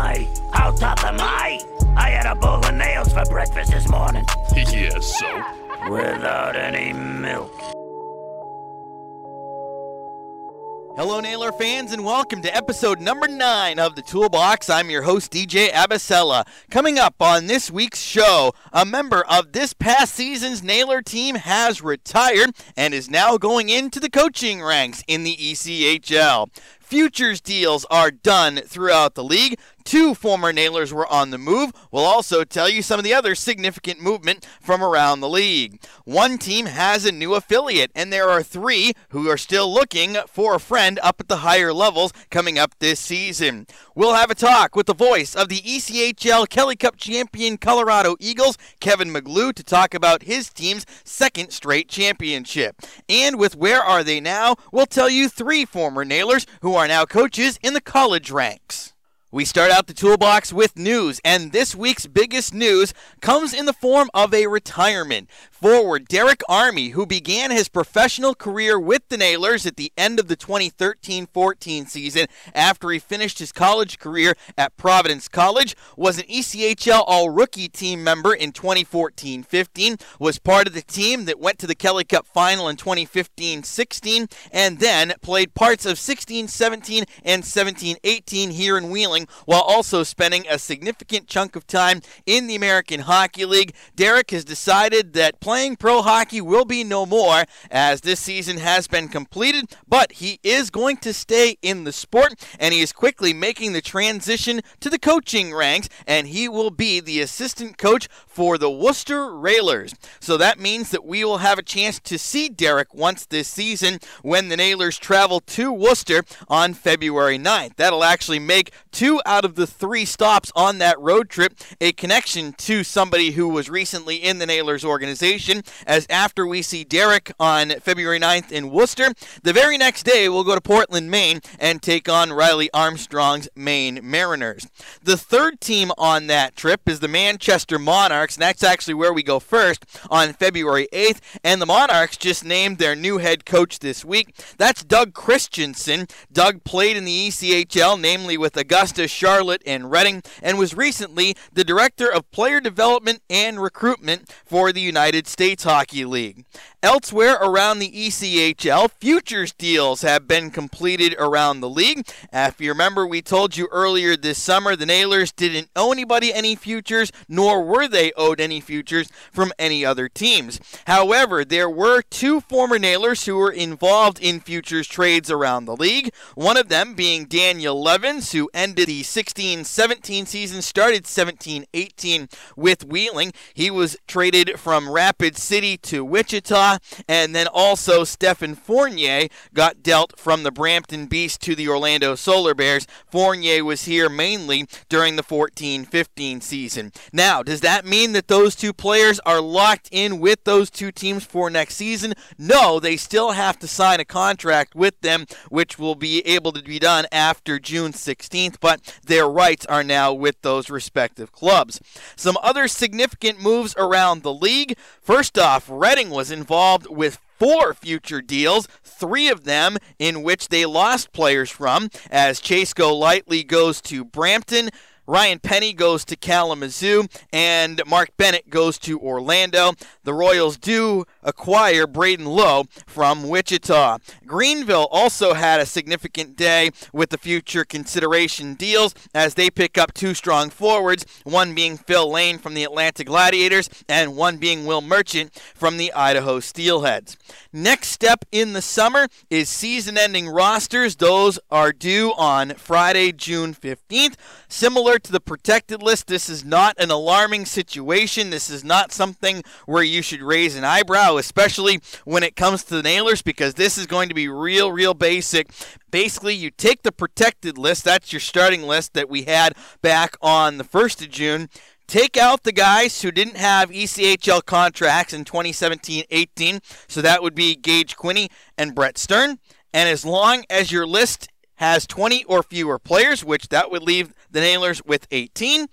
my, out of the my. I had a bowl of nails for breakfast this morning. yes, so? Without any milk. Hello, Nailer fans, and welcome to episode number nine of the Toolbox. I'm your host, DJ Abisalih. Coming up on this week's show, a member of this past season's Nailer team has retired and is now going into the coaching ranks in the ECHL. Futures deals are done throughout the league. Two former Nailers were on the move. We'll also tell you some of the other significant movement from around the league. One team has a new affiliate, and there are three who are still looking for a friend up at the higher levels coming up this season. We'll have a talk with the voice of the ECHL Kelly Cup champion Colorado Eagles, Kevin McGlue, to talk about his team's second straight championship. And with Where Are They Now, we'll tell you three former Nailers who are now coaches in the college ranks. We start out the toolbox with news, and this week's biggest news comes in the form of a retirement. Forward Derek Army, who began his professional career with the Nailers at the end of the 2013 14 season after he finished his college career at Providence College, was an ECHL All Rookie team member in 2014 15, was part of the team that went to the Kelly Cup final in 2015 16, and then played parts of 16 17 and 17 18 here in Wheeling while also spending a significant chunk of time in the American Hockey League. Derek has decided that playing pro hockey will be no more as this season has been completed, but he is going to stay in the sport and he is quickly making the transition to the coaching ranks and he will be the assistant coach for the Worcester Railers. So that means that we will have a chance to see Derek once this season when the Nailers travel to Worcester on February 9th. That'll actually make two out of the three stops on that road trip a connection to somebody who was recently in the Nailers organization. As after we see Derek on February 9th in Worcester, the very next day we'll go to Portland, Maine and take on Riley Armstrong's Maine Mariners. The third team on that trip is the Manchester Monarchs, and that's actually where we go first on February 8th. And the Monarchs just named their new head coach this week. That's Doug Christensen. Doug played in the ECHL, namely with Augusta, Charlotte, and Reading, and was recently the director of player development and recruitment for the United States Hockey League. Elsewhere around the ECHL, futures deals have been completed around the league. If you remember, we told you earlier this summer the Nailers didn't owe anybody any futures, nor were they owed any futures from any other teams. However, there were two former Nailers who were involved in futures trades around the league. One of them being Daniel Levins, who ended the 16 17 season, started 17 18 with Wheeling. He was traded from Rapid City to Wichita, and then also Stephen Fournier got dealt from the Brampton Beast to the Orlando Solar Bears. Fournier was here mainly during the 14 15 season. Now, does that mean that those two players are locked in with those two teams for next season? No, they still have to sign a contract with them, which will be able to be done after June 16th, but their rights are now with those respective clubs. Some other significant moves around the league. First off, Reading was involved with four future deals, three of them in which they lost players from, as Chase Golightly goes to Brampton. Ryan Penny goes to Kalamazoo, and Mark Bennett goes to Orlando. The Royals do acquire Braden Lowe from Wichita. Greenville also had a significant day with the future consideration deals as they pick up two strong forwards, one being Phil Lane from the Atlanta Gladiators and one being Will Merchant from the Idaho Steelheads. Next step in the summer is season ending rosters. Those are due on Friday, June 15th. Similar to the protected list, this is not an alarming situation. This is not something where you should raise an eyebrow, especially when it comes to the nailers, because this is going to be real, real basic. Basically, you take the protected list, that's your starting list that we had back on the 1st of June. Take out the guys who didn't have ECHL contracts in 2017 18. So that would be Gage Quinney and Brett Stern. And as long as your list has 20 or fewer players, which that would leave the Nailers with 18,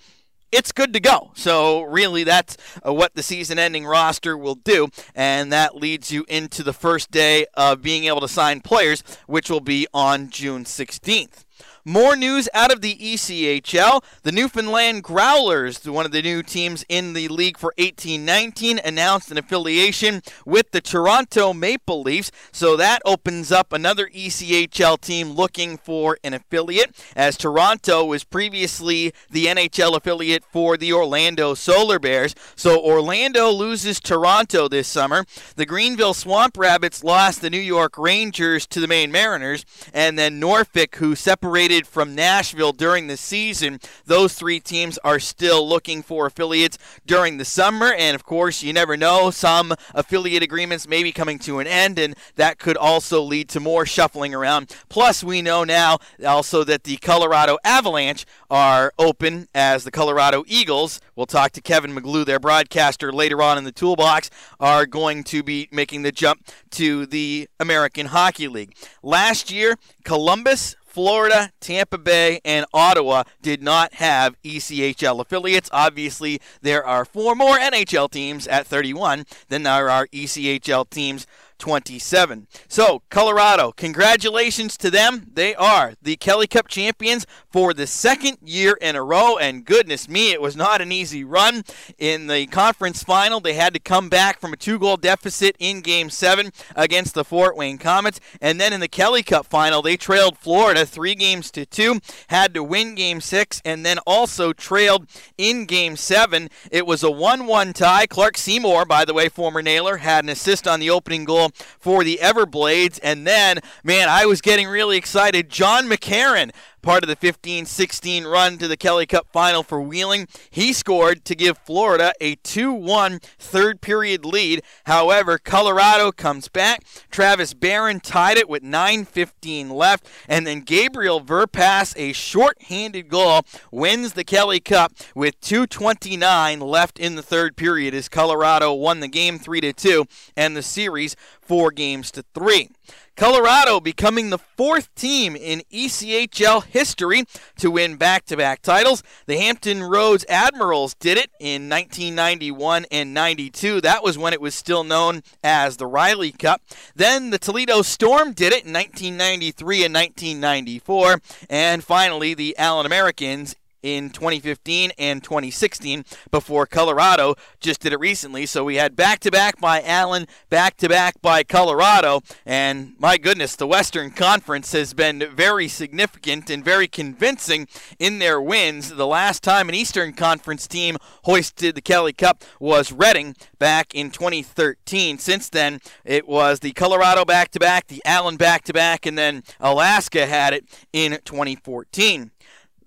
it's good to go. So, really, that's uh, what the season ending roster will do. And that leads you into the first day of being able to sign players, which will be on June 16th. More news out of the ECHL. The Newfoundland Growlers, one of the new teams in the league for 1819, announced an affiliation with the Toronto Maple Leafs. So that opens up another ECHL team looking for an affiliate, as Toronto was previously the NHL affiliate for the Orlando Solar Bears. So Orlando loses Toronto this summer. The Greenville Swamp Rabbits lost the New York Rangers to the Maine Mariners, and then Norfolk, who separated from Nashville during the season. Those three teams are still looking for affiliates during the summer, and of course, you never know. Some affiliate agreements may be coming to an end, and that could also lead to more shuffling around. Plus, we know now also that the Colorado Avalanche are open as the Colorado Eagles. We'll talk to Kevin McGlue, their broadcaster, later on in the toolbox, are going to be making the jump to the American Hockey League. Last year, Columbus Florida, Tampa Bay, and Ottawa did not have ECHL affiliates. Obviously, there are four more NHL teams at 31 than there are ECHL teams 27. So, Colorado, congratulations to them. They are the Kelly Cup champions for the second year in a row, and goodness me, it was not an easy run. In the conference final, they had to come back from a two goal deficit in Game 7 against the Fort Wayne Comets. and then in the Kelly Cup final, they trailed Florida three games to two, had to win Game 6, and then also trailed in Game 7. It was a 1 1 tie. Clark Seymour, by the way, former nailer, had an assist on the opening goal for the Everblades. And then, man, I was getting really excited. John McCarron part of the 15 16 run to the Kelly Cup final for Wheeling. He scored to give Florida a 2 1 third period lead. However, Colorado comes back. Travis Barron tied it with 9.15 left. And then Gabriel Verpaelst, a short handed goal, wins the Kelly Cup with 2.29 left in the third period as Colorado won the game 3 2 and the series 4 games to 3. Colorado becoming the fourth team in ECHL history to win back to back titles. The Hampton Roads Admirals did it in 1991 and 92. That was when it was still known as the Riley Cup. Then the Toledo Storm did it in 1993 and 1994. And finally, the Allen Americans in 2015 and 2016 before Colorado just did it recently. So we had back to back by Allen, back to back by Colorado. And my goodness, the Western Conference has been very significant and very convincing in their wins. The last time an Eastern Conference team hoisted the Kelly Cup was Reading back in 2013. Since then, it was the Colorado back to back, the Allen back to back, and then Alaska had it in 2014.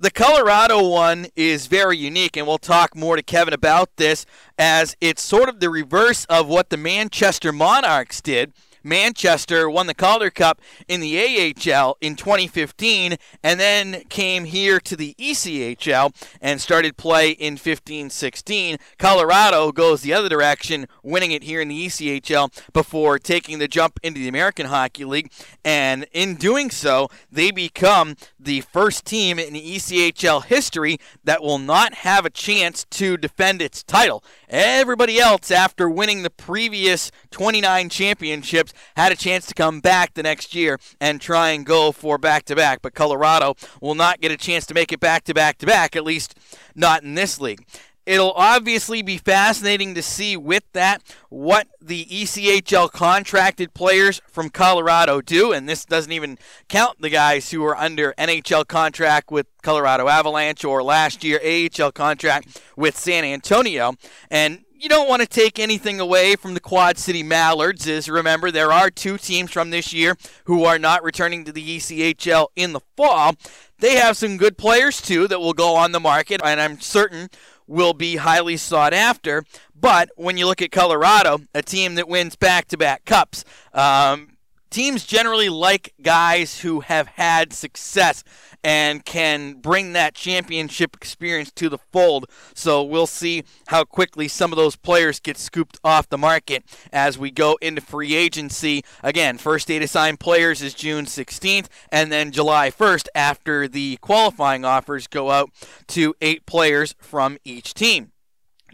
The Colorado one is very unique, and we'll talk more to Kevin about this as it's sort of the reverse of what the Manchester Monarchs did Manchester won the Calder Cup in the AHL in 2015 and then came here to the ECHL and started play in 15 16. Colorado goes the other direction, winning it here in the ECHL before taking the jump into the American Hockey League. And in doing so, they become the first team in ECHL history that will not have a chance to defend its title. Everybody else, after winning the previous 29 championships, had a chance to come back the next year and try and go for back to back. But Colorado will not get a chance to make it back to back to back, at least not in this league. It'll obviously be fascinating to see with that what the ECHL contracted players from Colorado do. And this doesn't even count the guys who are under NHL contract with Colorado Avalanche or last year AHL contract with San Antonio. And you don't want to take anything away from the Quad City Mallards. Is remember there are two teams from this year who are not returning to the ECHL in the fall. They have some good players too that will go on the market, and I'm certain will be highly sought after. But when you look at Colorado, a team that wins back-to-back cups, um, teams generally like guys who have had success and can bring that championship experience to the fold. So we'll see how quickly some of those players get scooped off the market as we go into free agency. Again, first day to sign players is June 16th, and then July 1st after the qualifying offers go out to eight players from each team.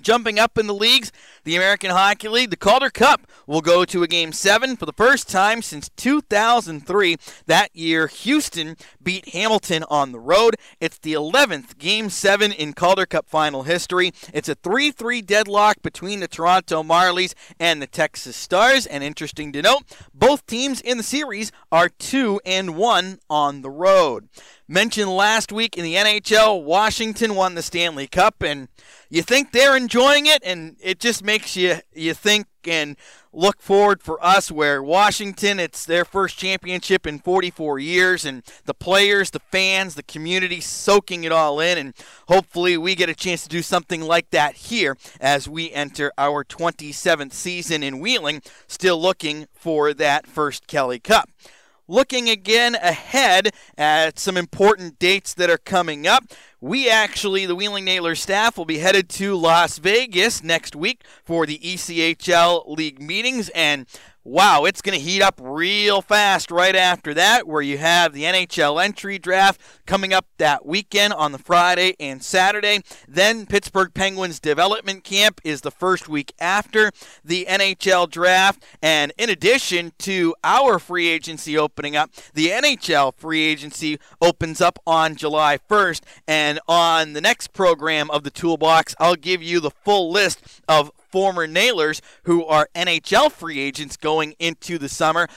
Jumping up in the leagues, the American Hockey League, the Calder Cup will go to a game seven for the first time since 2003. That year, Houston beat Hamilton on the road. It's the 11th game seven in Calder Cup final history. It's a 3 3 deadlock between the Toronto Marlies and the Texas Stars. And interesting to note, both teams in the series are 2 and 1 on the road. Mentioned last week in the NHL, Washington won the Stanley Cup, and you think they're enjoying it, and it just makes you you think and look forward for us where Washington, it's their first championship in 44 years, and the players, the fans, the community soaking it all in, and hopefully we get a chance to do something like that here as we enter our 27th season in Wheeling, still looking for that first Kelly Cup looking again ahead at some important dates that are coming up. We actually, the Wheeling Nailers staff, will be headed to Las Vegas next week for the ECHL League meetings. And wow, it's going to heat up real fast right after that, where you have the NHL entry draft coming up that weekend on the Friday and Saturday. Then Pittsburgh Penguins development camp is the first week after the NHL draft. And in addition to our free agency opening up, the NHL free agency opens up on July 1st. And on the next program of the Toolbox, I'll give you the full list of former Nailers who are NHL free agents going into the summer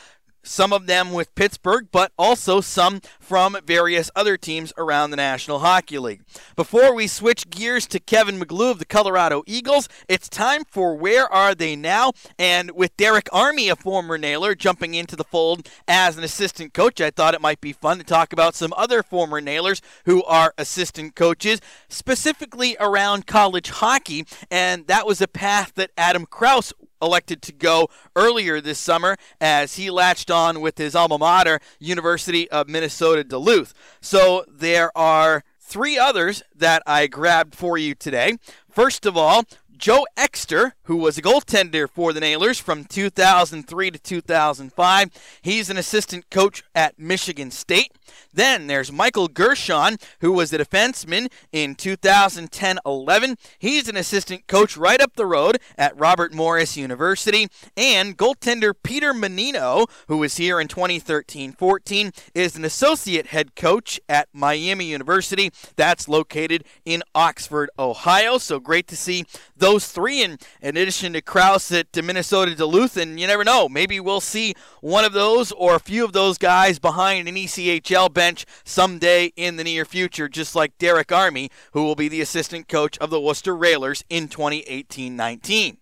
some of them with Pittsburgh, but also some from various other teams around the National Hockey League. Before we switch gears to Kevin McGlue of the Colorado Eagles, it's time for Where Are They Now? And with Derek Army, a former nailer, jumping into the fold as an assistant coach, I thought it might be fun to talk about some other former nailers who are assistant coaches, specifically around college hockey. And that was a path that Adam Krause elected to go earlier this summer as he latched on with his alma mater, University of Minnesota Duluth. So there are three others that I grabbed for you today. First of all, Joe Exter, who was a goaltender for the Nailers from 2003 to 2005. He's an assistant coach at Michigan State. Then there's Michael Gershon, who was a defenseman in 2010 11. He's an assistant coach right up the road at Robert Morris University. And goaltender Peter Mannino, who was here in 2013 14, is an associate head coach at Miami University. That's located in Oxford, Ohio. So great to see those three. And in addition to Krause at Minnesota Duluth, and you never know, maybe we'll see one of those or a few of those guys behind an ECHL bench someday in the near future, just like Derek Army, who will be the assistant coach of the Worcester Railers in 2018 19.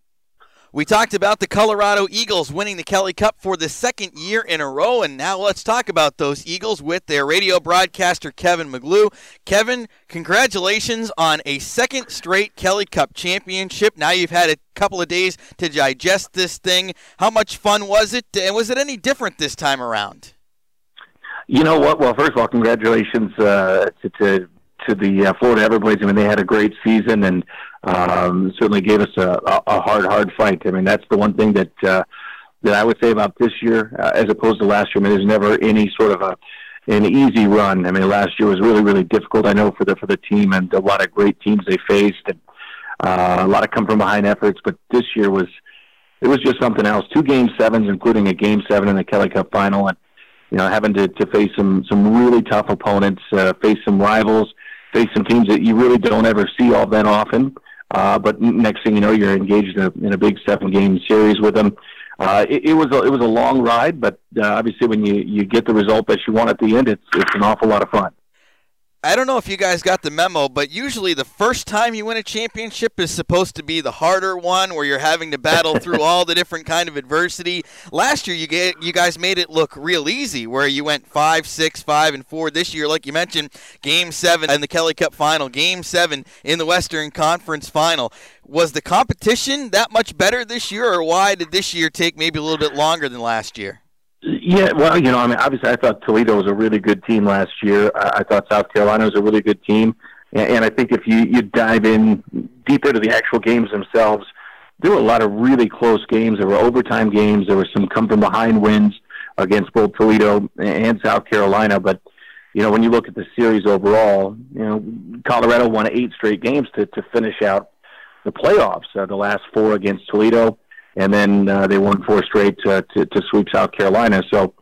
We talked about the Colorado Eagles winning the Kelly Cup for the second year in a row, and now let's talk about those Eagles with their radio broadcaster, Kevin McGlue. Kevin, congratulations on a second straight Kelly Cup championship. Now you've had a couple of days to digest this thing. How much fun was it, and was it any different this time around? You know what? Well, first of all, congratulations uh, to, to to the uh, Florida Everblades. I mean, they had a great season and um, certainly gave us a, a hard, hard fight. I mean, that's the one thing that uh, that I would say about this year uh, as opposed to last year. I mean, there's never any sort of a an easy run. I mean, last year was really, really difficult. I know for the for the team and a lot of great teams they faced, and uh, a lot of come from behind efforts. But this year was it was just something else. Two game sevens, including a game seven in the Kelly Cup final, and you know having to to face some some really tough opponents, uh, face some rivals, face some teams that you really don't ever see all that often. Uh, but next thing you know, you're engaged in a, in a big seven game series with them. Uh, it, it was a, it was a long ride, but uh, obviously when you, you get the result that you want at the end, it's it's an awful lot of fun. I don't know if you guys got the memo, but usually the first time you win a championship is supposed to be the harder one, where you're having to battle through all the different kind of adversity. Last year, you get you guys made it look real easy, where you went five, six, five, and four. This year, like you mentioned, Game Seven in the Kelly Cup Final, Game Seven in the Western Conference Final. Was the competition that much better this year, or why did this year take maybe a little bit longer than last year? Yeah, well, you know, I mean, obviously, I thought Toledo was a really good team last year. I I thought South Carolina was a really good team, and I think if you you dive in deeper to the actual games themselves, there were a lot of really close games. There were overtime games. There were some come from behind wins against both Toledo and South Carolina. But you know, when you look at the series overall, you know, Colorado won eight straight games to to finish out the playoffs. Uh, the last four against Toledo, and then uh, they won four straight to, to, to sweep South Carolina. So,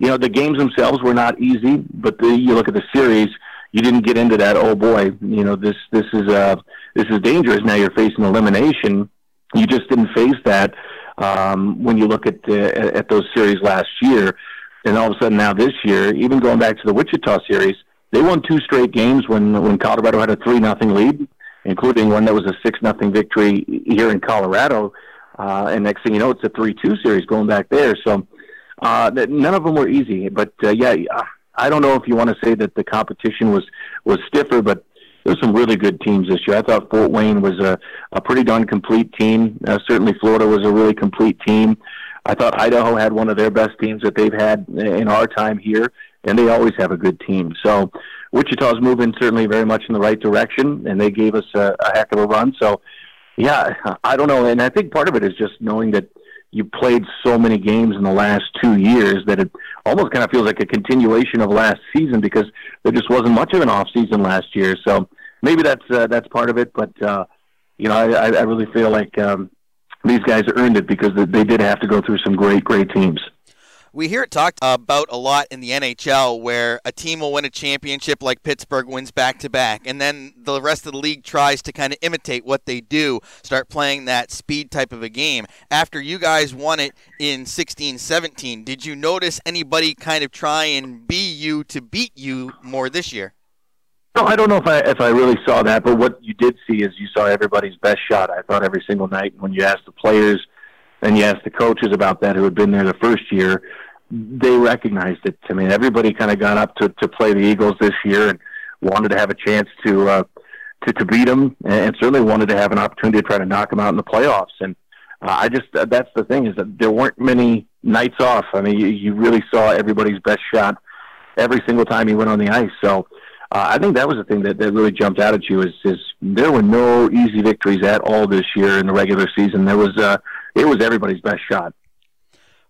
you know, the games themselves were not easy, but the, you look at the series, you didn't get into that. Oh boy, you know this this is uh this is dangerous. Now you're facing elimination. You just didn't face that um, when you look at uh, at those series last year, and all of a sudden now this year, even going back to the Wichita series, they won two straight games when when Colorado had a three nothing lead, including one that was a six nothing victory here in Colorado. Uh, and next thing you know, it's a three two series going back there. So uh, none of them were easy, but uh, yeah. I don't know if you want to say that the competition was was stiffer, but there's some really good teams this year. I thought Fort Wayne was a, a pretty darn complete team. Uh, certainly, Florida was a really complete team. I thought Idaho had one of their best teams that they've had in our time here, and they always have a good team. So, Wichita's moving certainly very much in the right direction, and they gave us a, a heck of a run. So, yeah, I don't know, and I think part of it is just knowing that you played so many games in the last two years that it almost kind of feels like a continuation of last season because there just wasn't much of an off season last year. So maybe that's uh, that's part of it. But uh, you know, I, I really feel like um, these guys earned it because they did have to go through some great, great teams we hear it talked about a lot in the NHL where a team will win a championship like Pittsburgh wins back to back, and then the rest of the league tries to kind of imitate what they do, start playing that speed type of a game. After you guys won it in 16 17, did you notice anybody kind of try and be you to beat you more this year? No, I don't know if I if I really saw that, but what you did see is you saw everybody's best shot. I thought every single night when you asked the players and ask the coaches about that who had been there the first year, they recognized it. I mean, everybody kind of got up to to play the Eagles this year and wanted to have a chance to uh, to to beat them, and certainly wanted to have an opportunity to try to knock them out in the playoffs. And uh, I just uh, that's the thing is that there weren't many nights off. I mean, you, you really saw everybody's best shot every single time he went on the ice. So. Uh, I think that was the thing that, that really jumped out at you is, is there were no easy victories at all this year in the regular season. There was uh, it was everybody's best shot.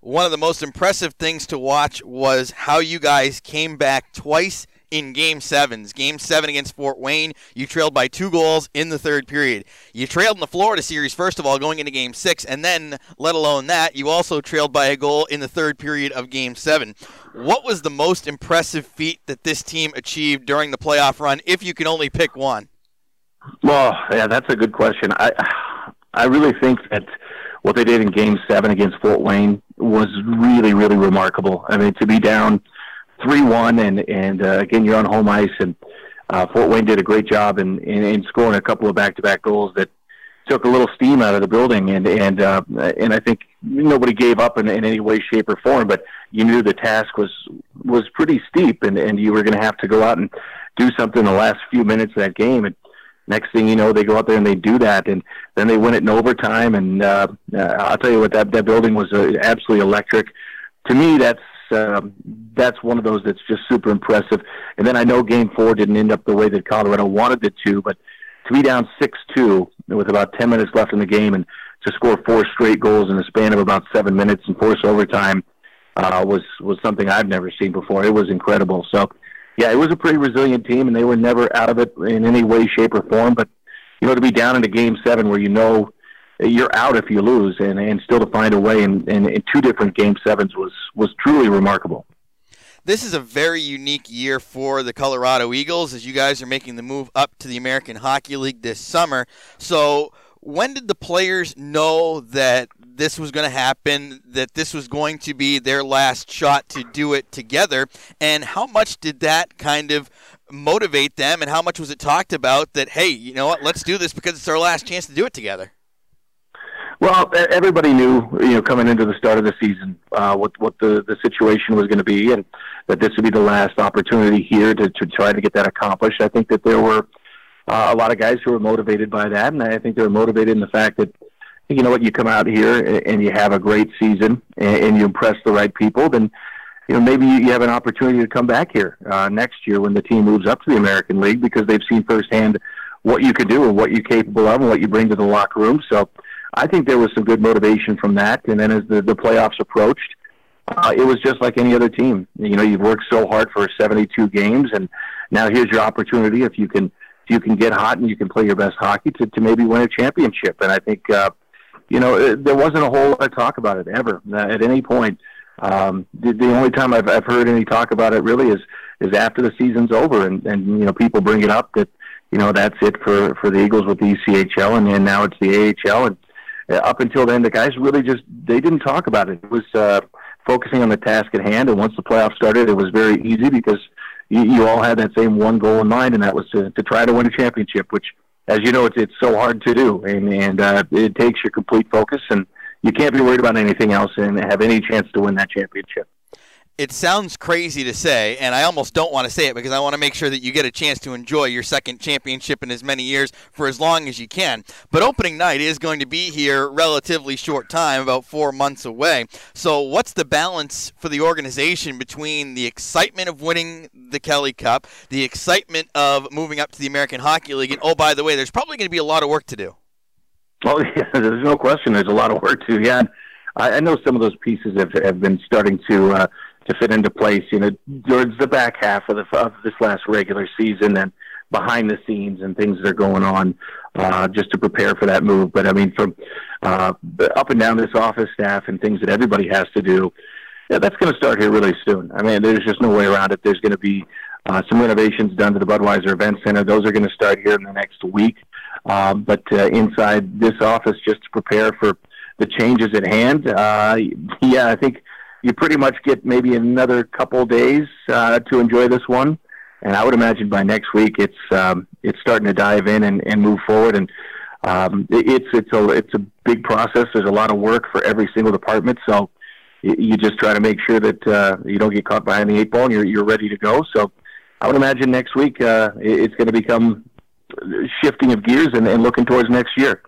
One of the most impressive things to watch was how you guys came back twice in game sevens. Game seven against Fort Wayne, you trailed by two goals in the third period. You trailed in the Florida series, first of all, going into game six, and then, let alone that, you also trailed by a goal in the third period of game seven. What was the most impressive feat that this team achieved during the playoff run, if you can only pick one? Well, yeah, that's a good question. I, I really think that what they did in Game Seven against Fort Wayne was really, really remarkable. I mean, to be down three one, and and uh, again you're on home ice, and uh, Fort Wayne did a great job in, in, in scoring a couple of back to back goals that took a little steam out of the building, and and uh, and I think nobody gave up in, in any way, shape, or form. But you knew the task was was pretty steep, and and you were going to have to go out and do something in the last few minutes of that game. And next thing you know, they go out there and they do that, and then they win it in overtime. And uh, uh, I'll tell you what, that that building was uh, absolutely electric. To me, that's um, that's one of those that's just super impressive. And then I know Game Four didn't end up the way that Colorado wanted it to, but to be down six two with about ten minutes left in the game and to score four straight goals in a span of about seven minutes and force overtime uh, was was something I've never seen before. It was incredible. So yeah, it was a pretty resilient team, and they were never out of it in any way, shape, or form. But you know, to be down into Game Seven, where you know you're out if you lose, and and still to find a way in, in, in two different Game Sevens was was truly remarkable. This is a very unique year for the Colorado Eagles as you guys are making the move up to the American Hockey League this summer. So, when did the players know that this was going to happen, that this was going to be their last shot to do it together? And how much did that kind of motivate them, and how much was it talked about that, hey, you know what, let's do this because it's our last chance to do it together? Well, everybody knew, you know, coming into the start of the season, uh, what what the the situation was going to be, and that this would be the last opportunity here to to try to get that accomplished. I think that there were uh, a lot of guys who were motivated by that, and I think they were motivated in the fact that you know what, you come out here and you have a great season and you impress the right people, then you know maybe you have an opportunity to come back here uh, next year when the team moves up to the American League because they've seen firsthand what you can do and what you're capable of and what you bring to the locker room. So I think there was some good motivation from that. And then as the, the playoffs approached, uh, it was just like any other team. You know, you've worked so hard for 72 games, and now here's your opportunity. If you can you can get hot and you can play your best hockey to, to maybe win a championship. And I think, uh, you know, it, there wasn't a whole lot of talk about it ever uh, at any point. Um, the, the only time I've, I've heard any talk about it really is is after the season's over, and and you know people bring it up that you know that's it for for the Eagles with the ECHL, and, and now it's the AHL, and uh, up until then the guys really just they didn't talk about it. It was uh, focusing on the task at hand, and once the playoffs started, it was very easy because you, you all had that same one goal in mind, and that was to, to try to win a championship, which as you know, it's it's so hard to do, and and uh, it takes your complete focus, and you can't be worried about anything else and have any chance to win that championship it sounds crazy to say, and I almost don't want to say it because I want to make sure that you get a chance to enjoy your second championship in as many years for as long as you can. But opening night is going to be here relatively short time, about four months away. So, what's the balance for the organization between the excitement of winning the Kelly Cup, the excitement of moving up to the American Hockey League, and oh, by the way, there's probably going to be a lot of work to do. Oh, yeah, there's no question. There's a lot of work to. Yeah, I, know some of those pieces have have been starting to. Uh, to fit into place. You know, towards the back half of the of this last regular season and behind the scenes and things that are going on uh, just to prepare for that move. But I mean, from uh, up and down this office staff and things that everybody has to do, yeah, that's going to start here really soon. I mean, there's just no way around it. There's going to be uh, some renovations done to the Budweiser Event Center. Those are going to start here in the next week. Um, but uh, inside this office, just to prepare for the changes at hand, uh, yeah, I think you pretty much get maybe another couple days uh, to enjoy this one. And I would imagine by next week it's um, it's starting to dive in and, and move forward. And um, it's it's a it's a big process. There's a lot of work for every single department. So you just try to make sure that uh, you don't get caught behind the eight ball and you're you're ready to go. So I would imagine next week uh, it's going to become shifting of gears and, and looking towards next year.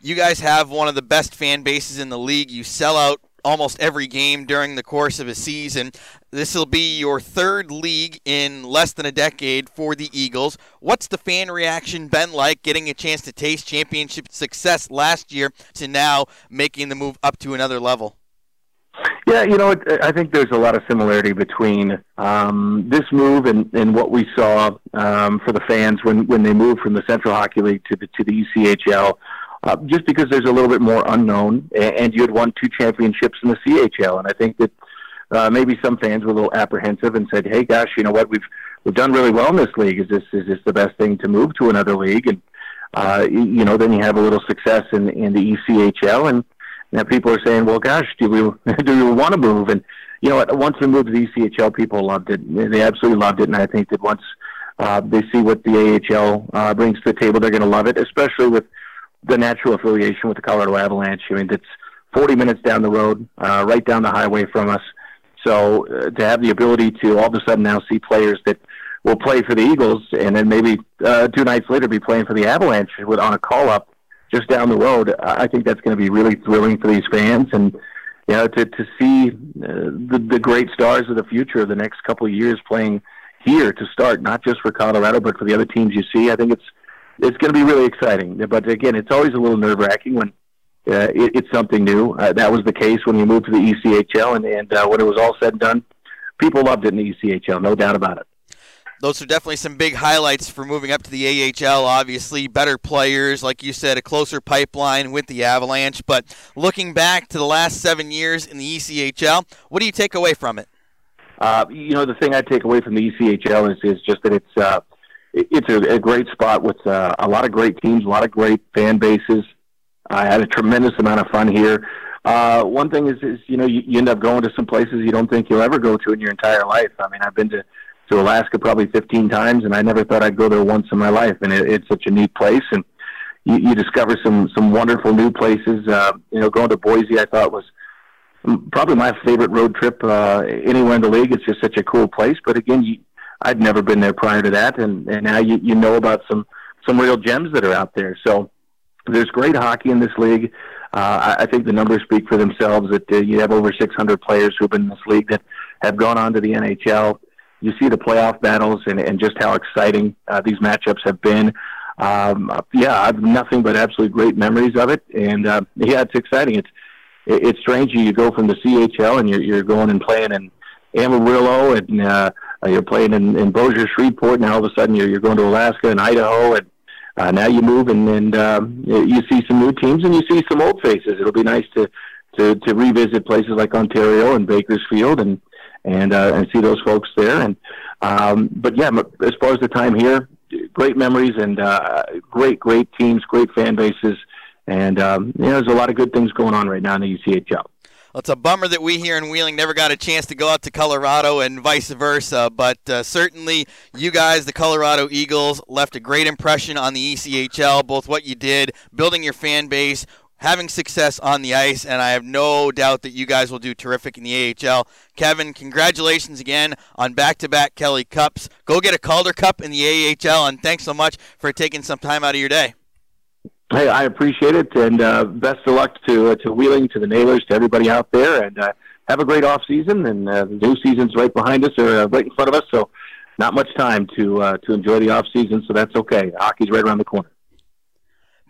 You guys have one of the best fan bases in the league. You sell out almost every game during the course of a season. This will be your third league in less than a decade for the Eagles. What's the fan reaction been like getting a chance to taste championship success last year to now making the move up to another level? Yeah, you know, I think there's a lot of similarity between um, this move and, and what we saw um, for the fans when, when they moved from the Central Hockey League to the to the ECHL uh, just because there's a little bit more unknown, and you had won two championships in the CHL, and I think that uh, maybe some fans were a little apprehensive and said, "Hey, gosh, you know what? We've we've done really well in this league. Is this is this the best thing to move to another league?" And uh, you know, then you have a little success in in the ECHL, and now people are saying, "Well, gosh, do we do we want to move?" And you know, once we moved to the ECHL, people loved it. They absolutely loved it, and I think that once uh, they see what the AHL uh, brings to the table, they're going to love it, especially with the natural affiliation with the Colorado Avalanche. I mean, it's 40 minutes down the road, uh, right down the highway from us. So uh, to have the ability to all of a sudden now see players that will play for the Eagles and then maybe uh, two nights later be playing for the Avalanche with on a call up just down the road, I think that's going to be really thrilling for these fans and you know to to see uh, the the great stars of the future of the next couple of years playing here to start, not just for Colorado but for the other teams you see. I think it's it's going to be really exciting. But again, it's always a little nerve wracking when uh, it, it's something new. Uh, that was the case when we moved to the ECHL, and, and uh, when it was all said and done, people loved it in the ECHL, no doubt about it. Those are definitely some big highlights for moving up to the AHL. Obviously, better players, like you said, a closer pipeline with the Avalanche. But looking back to the last seven years in the ECHL, what do you take away from it? Uh, you know, the thing I take away from the ECHL is, is just that it's uh, it's a, a great spot with uh, a lot of great teams, a lot of great fan bases. I had a tremendous amount of fun here. Uh, one thing is, is you know, you, you end up going to some places you don't think you'll ever go to in your entire life. I mean, I've been to to Alaska probably 15 times, and I never thought I'd go there once in my life. And it, it's such a neat place, and you, you discover some some wonderful new places. Uh, you know, going to Boise, I thought was probably my favorite road trip uh, anywhere in the league. It's just such a cool place. But again, you I'd never been there prior to that, and and now you you know about some some real gems that are out there. So there's great hockey in this league. Uh, I, I think the numbers speak for themselves. That uh, you have over 600 players who've been in this league that have gone on to the NHL. You see the playoff battles and, and just how exciting uh, these matchups have been. Um, yeah, I've nothing but absolutely great memories of it, and uh, yeah, it's exciting. It's it's strange you go from the CHL and you're you're going and playing in Amarillo, and uh, you're playing in, in Bossier, Shreveport, and all of a sudden you're, you're going to Alaska and Idaho, and uh, now you move and, and um, you see some new teams and you see some old faces. It'll be nice to to, to revisit places like Ontario and Bakersfield and and uh, and see those folks there. And um, but yeah, as far as the time here, great memories and uh, great great teams, great fan bases, and um, you know, there's a lot of good things going on right now in the ECHL. It's a bummer that we here in Wheeling never got a chance to go out to Colorado and vice versa. But uh, certainly, you guys, the Colorado Eagles, left a great impression on the ECHL, both what you did, building your fan base, having success on the ice, and I have no doubt that you guys will do terrific in the AHL. Kevin, congratulations again on back to back Kelly Cups. Go get a Calder Cup in the AHL, and thanks so much for taking some time out of your day. Hey, I appreciate it, and uh, best of luck to uh, to Wheeling, to the Nailers, to everybody out there, and uh, have a great off season. And uh, the new season's right behind us, or uh, right in front of us, so not much time to uh, to enjoy the off season. So that's okay. Hockey's right around the corner.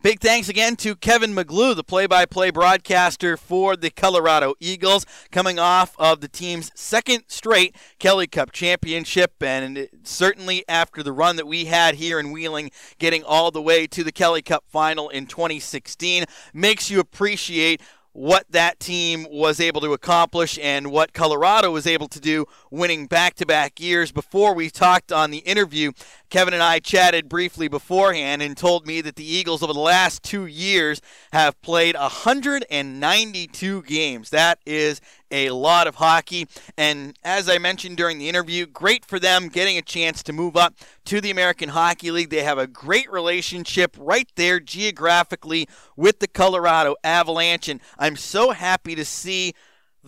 Big thanks again to Kevin McGlue, the play by play broadcaster for the Colorado Eagles, coming off of the team's second straight Kelly Cup championship. And certainly after the run that we had here in Wheeling, getting all the way to the Kelly Cup final in 2016, makes you appreciate what that team was able to accomplish and what Colorado was able to do winning back to back years. Before we talked on the interview, Kevin and I chatted briefly beforehand and told me that the Eagles over the last two years have played 192 games. That is a lot of hockey. And as I mentioned during the interview, great for them getting a chance to move up to the American Hockey League. They have a great relationship right there geographically with the Colorado Avalanche. And I'm so happy to see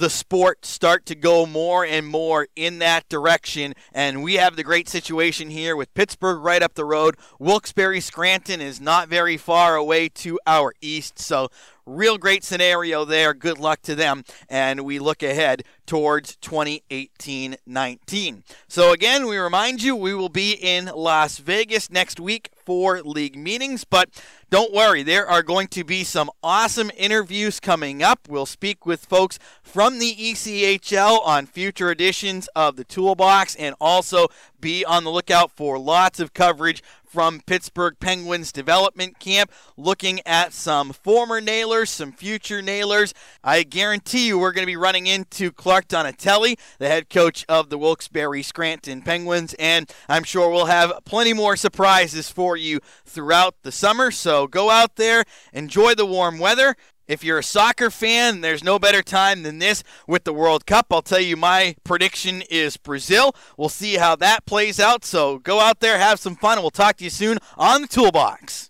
the sport start to go more and more in that direction. And we have the great situation here with Pittsburgh right up the road. Wilkes-Barre Scranton is not very far away to our east. So Real great scenario there. Good luck to them. And we look ahead towards 2018 19. So, again, we remind you we will be in Las Vegas next week for league meetings, but don't worry, there are going to be some awesome interviews coming up. We'll speak with folks from the ECHL on future editions of the Toolbox and also be on the lookout for lots of coverage from Pittsburgh Penguins development camp, looking at some former nailers, some future nailers. I guarantee you we're going to be running into Clark Donatelli, the head coach of the Wilkes-Barre Scranton Penguins, and I'm sure we'll have plenty more surprises for you throughout the summer. So go out there, enjoy the warm weather. If you're a soccer fan, there's no better time than this with the World Cup. I'll tell you my prediction is Brazil. We'll see how that plays out. So go out there, have some fun, and we'll talk to you soon on the Toolbox.